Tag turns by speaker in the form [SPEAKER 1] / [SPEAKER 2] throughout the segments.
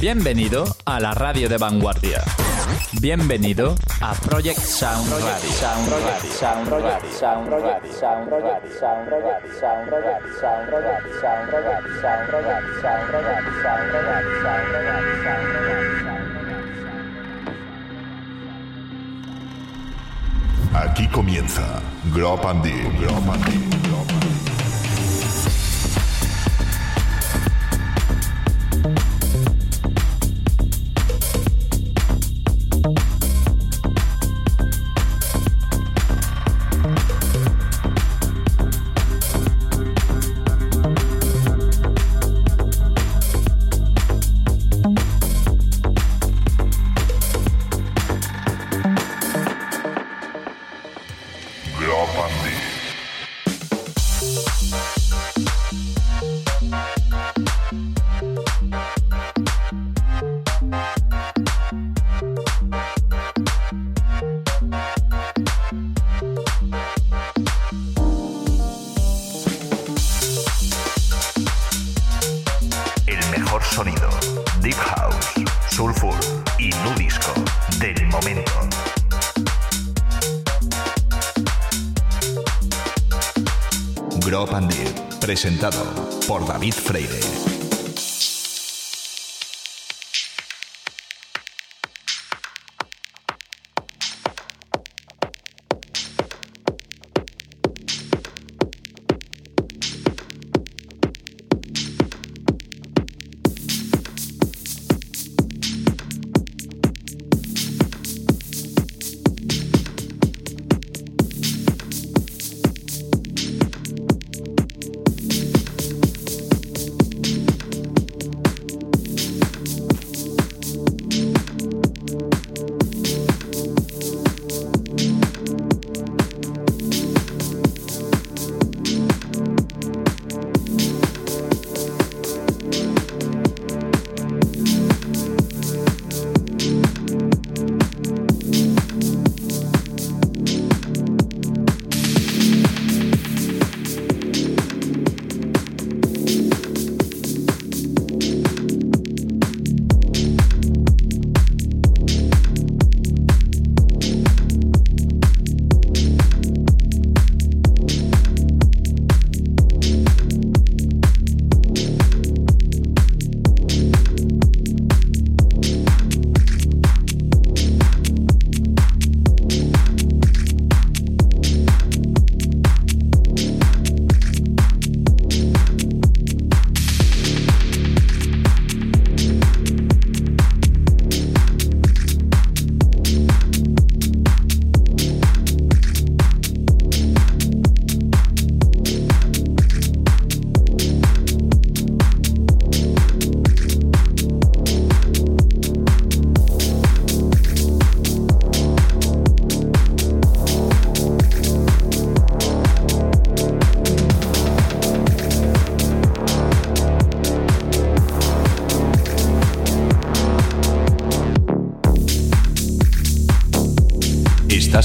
[SPEAKER 1] Bienvenido a la radio de vanguardia. Bienvenido a Project Sound. Sound Radio. Sound Radio.
[SPEAKER 2] Por David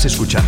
[SPEAKER 2] escuchando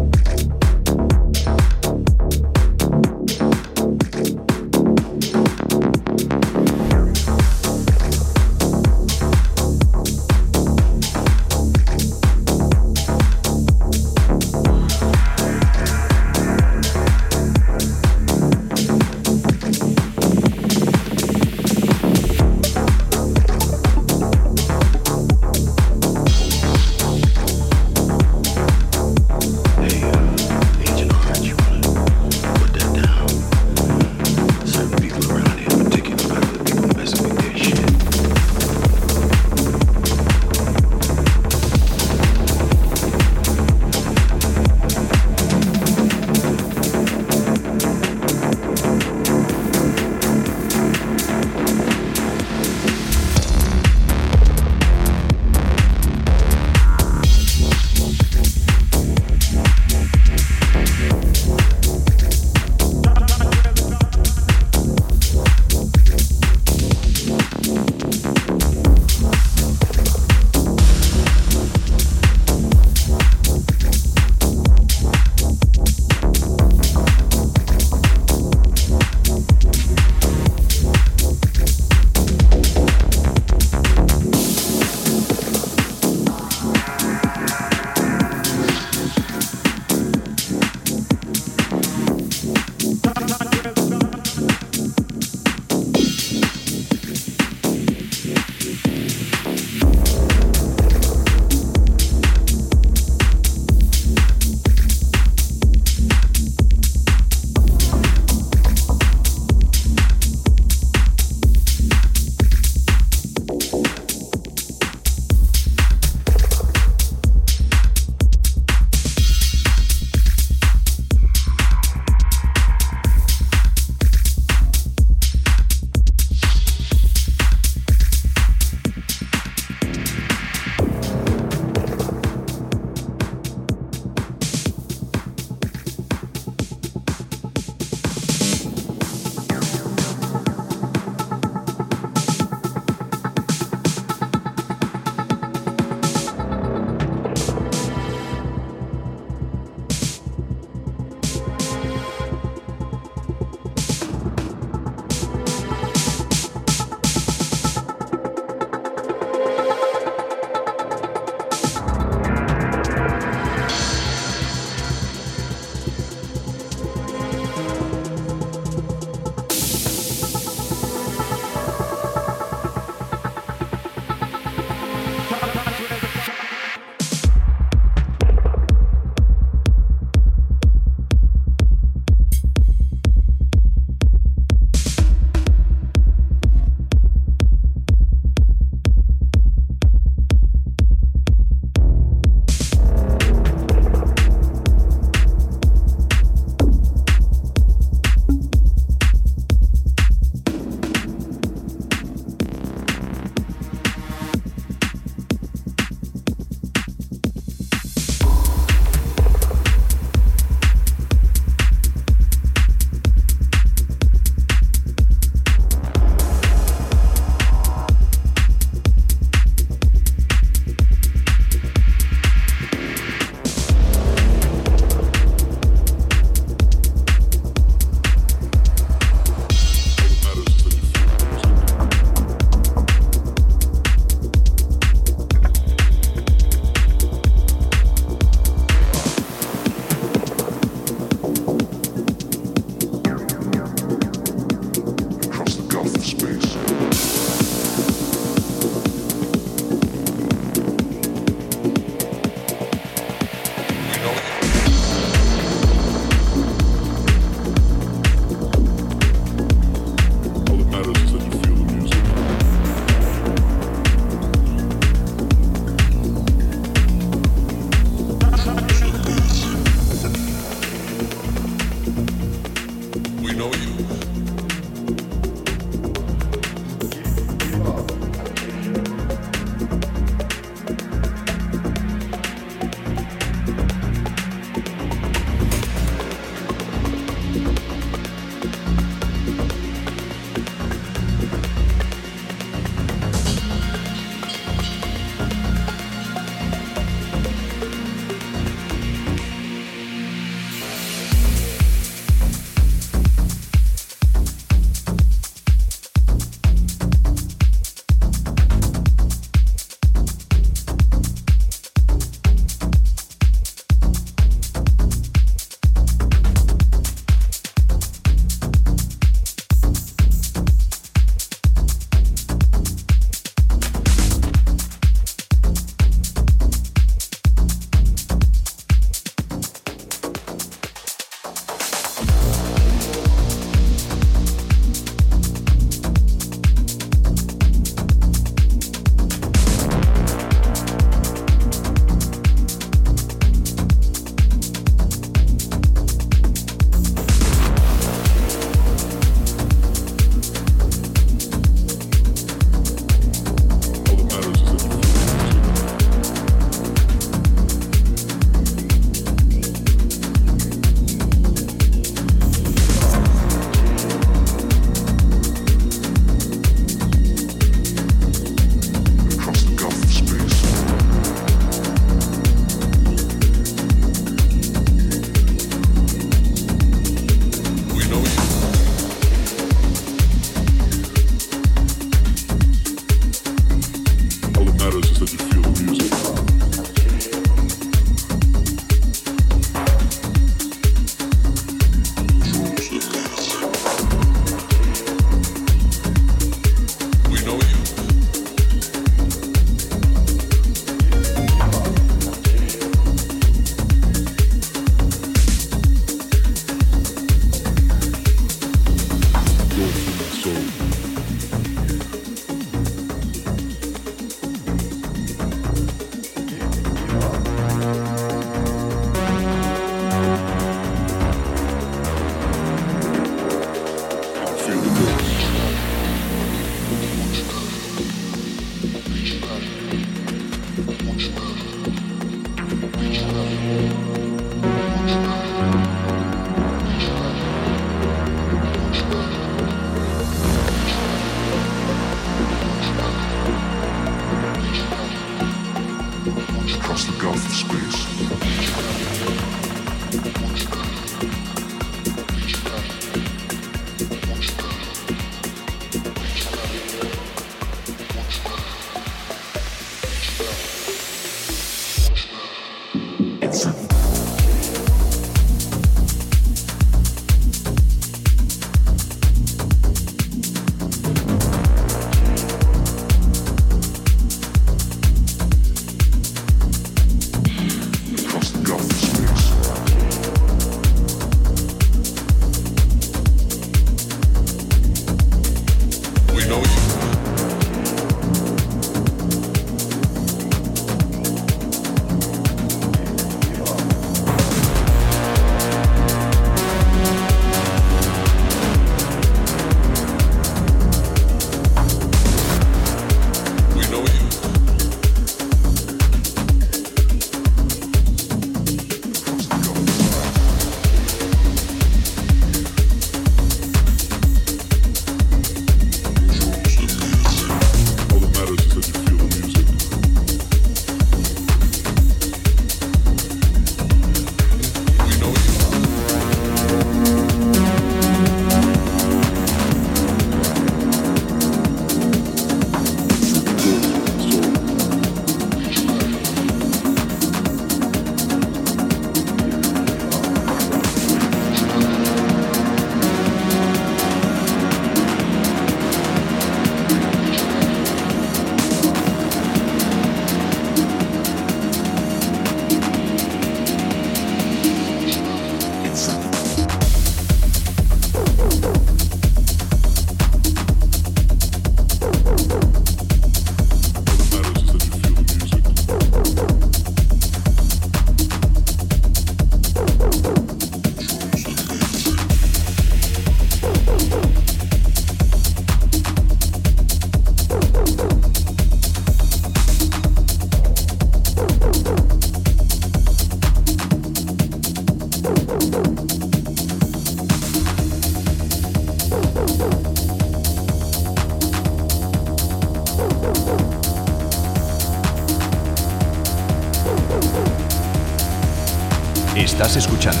[SPEAKER 2] Estás escuchando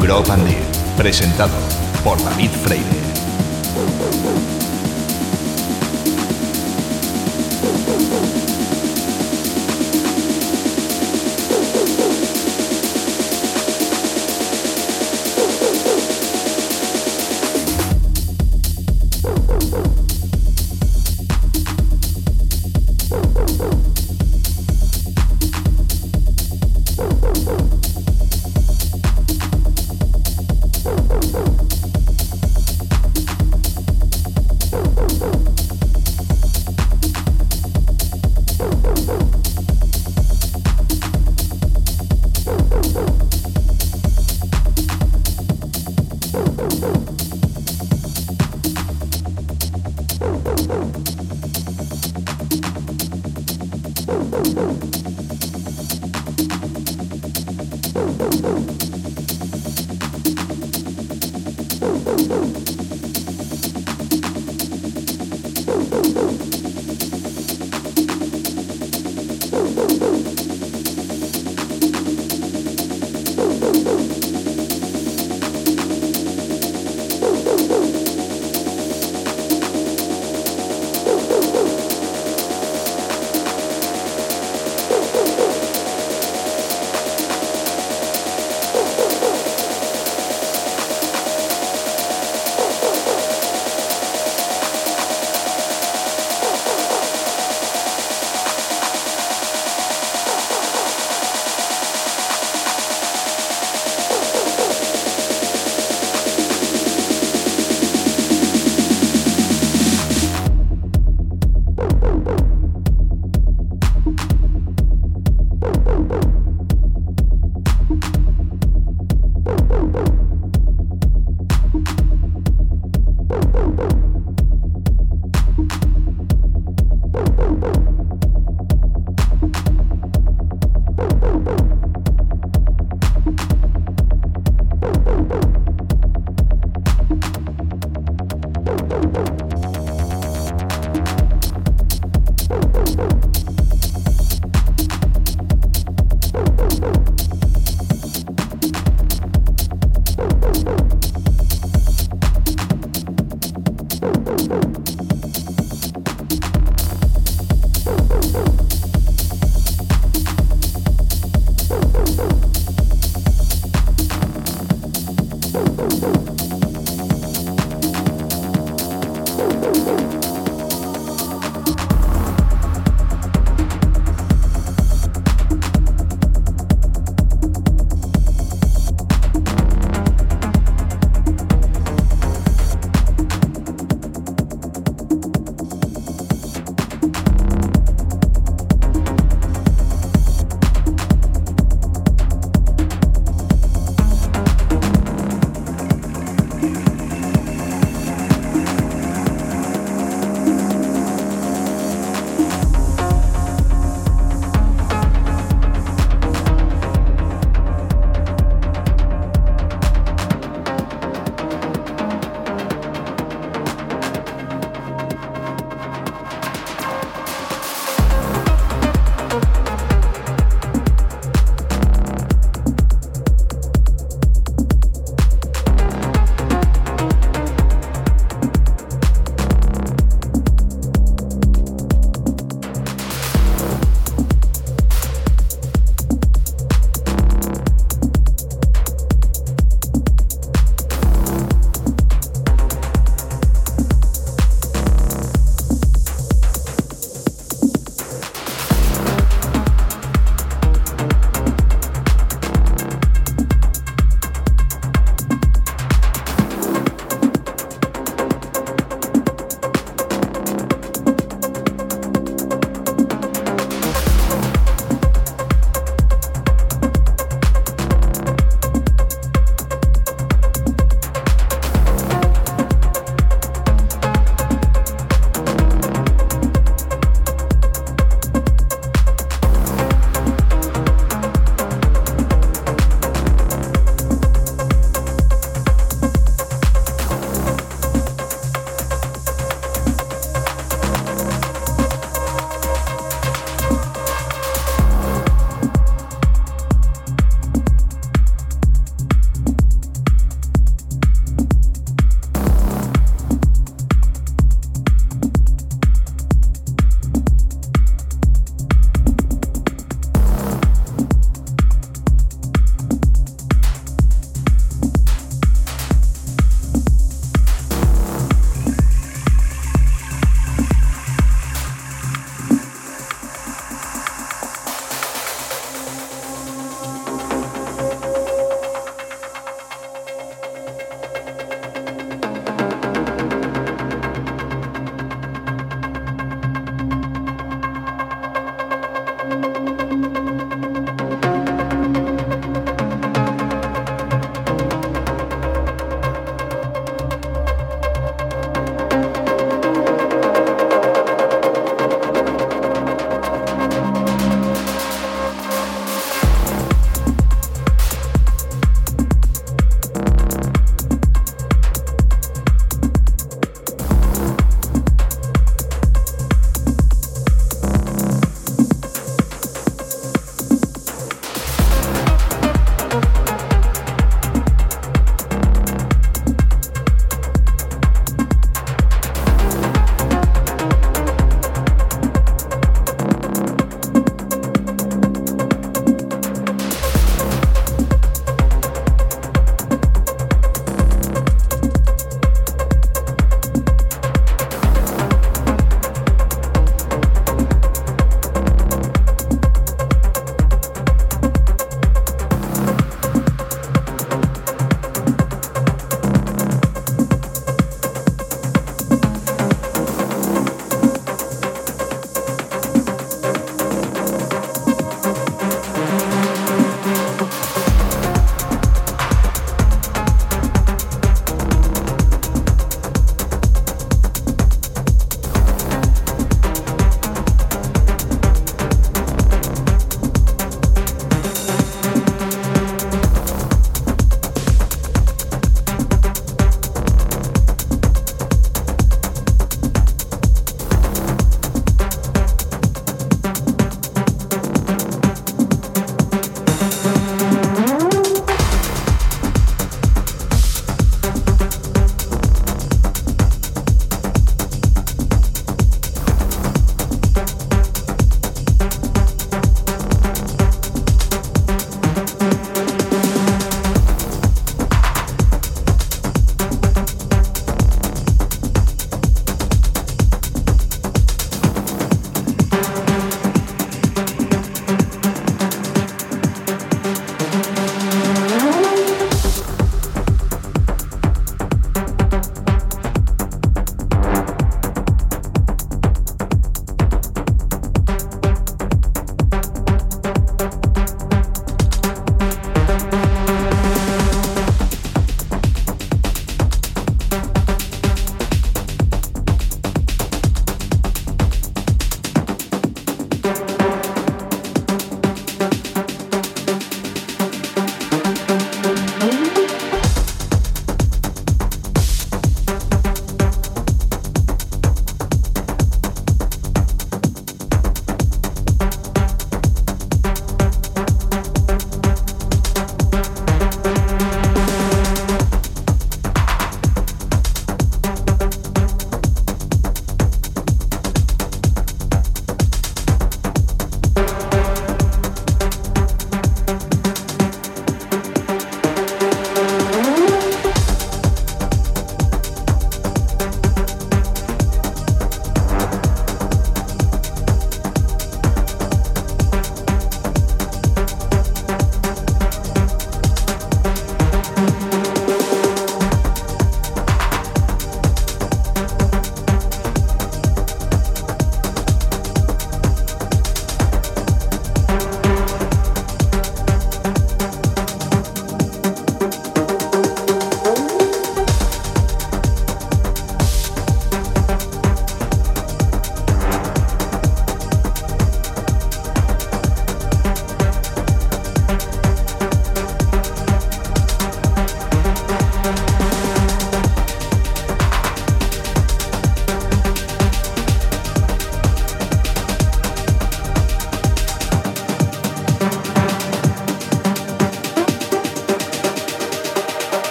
[SPEAKER 2] Grow Pandir, presentado por David Freire.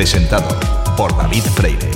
[SPEAKER 2] Presentado por David Freire.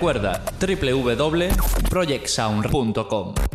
[SPEAKER 1] Recuerda www.projectsound.com.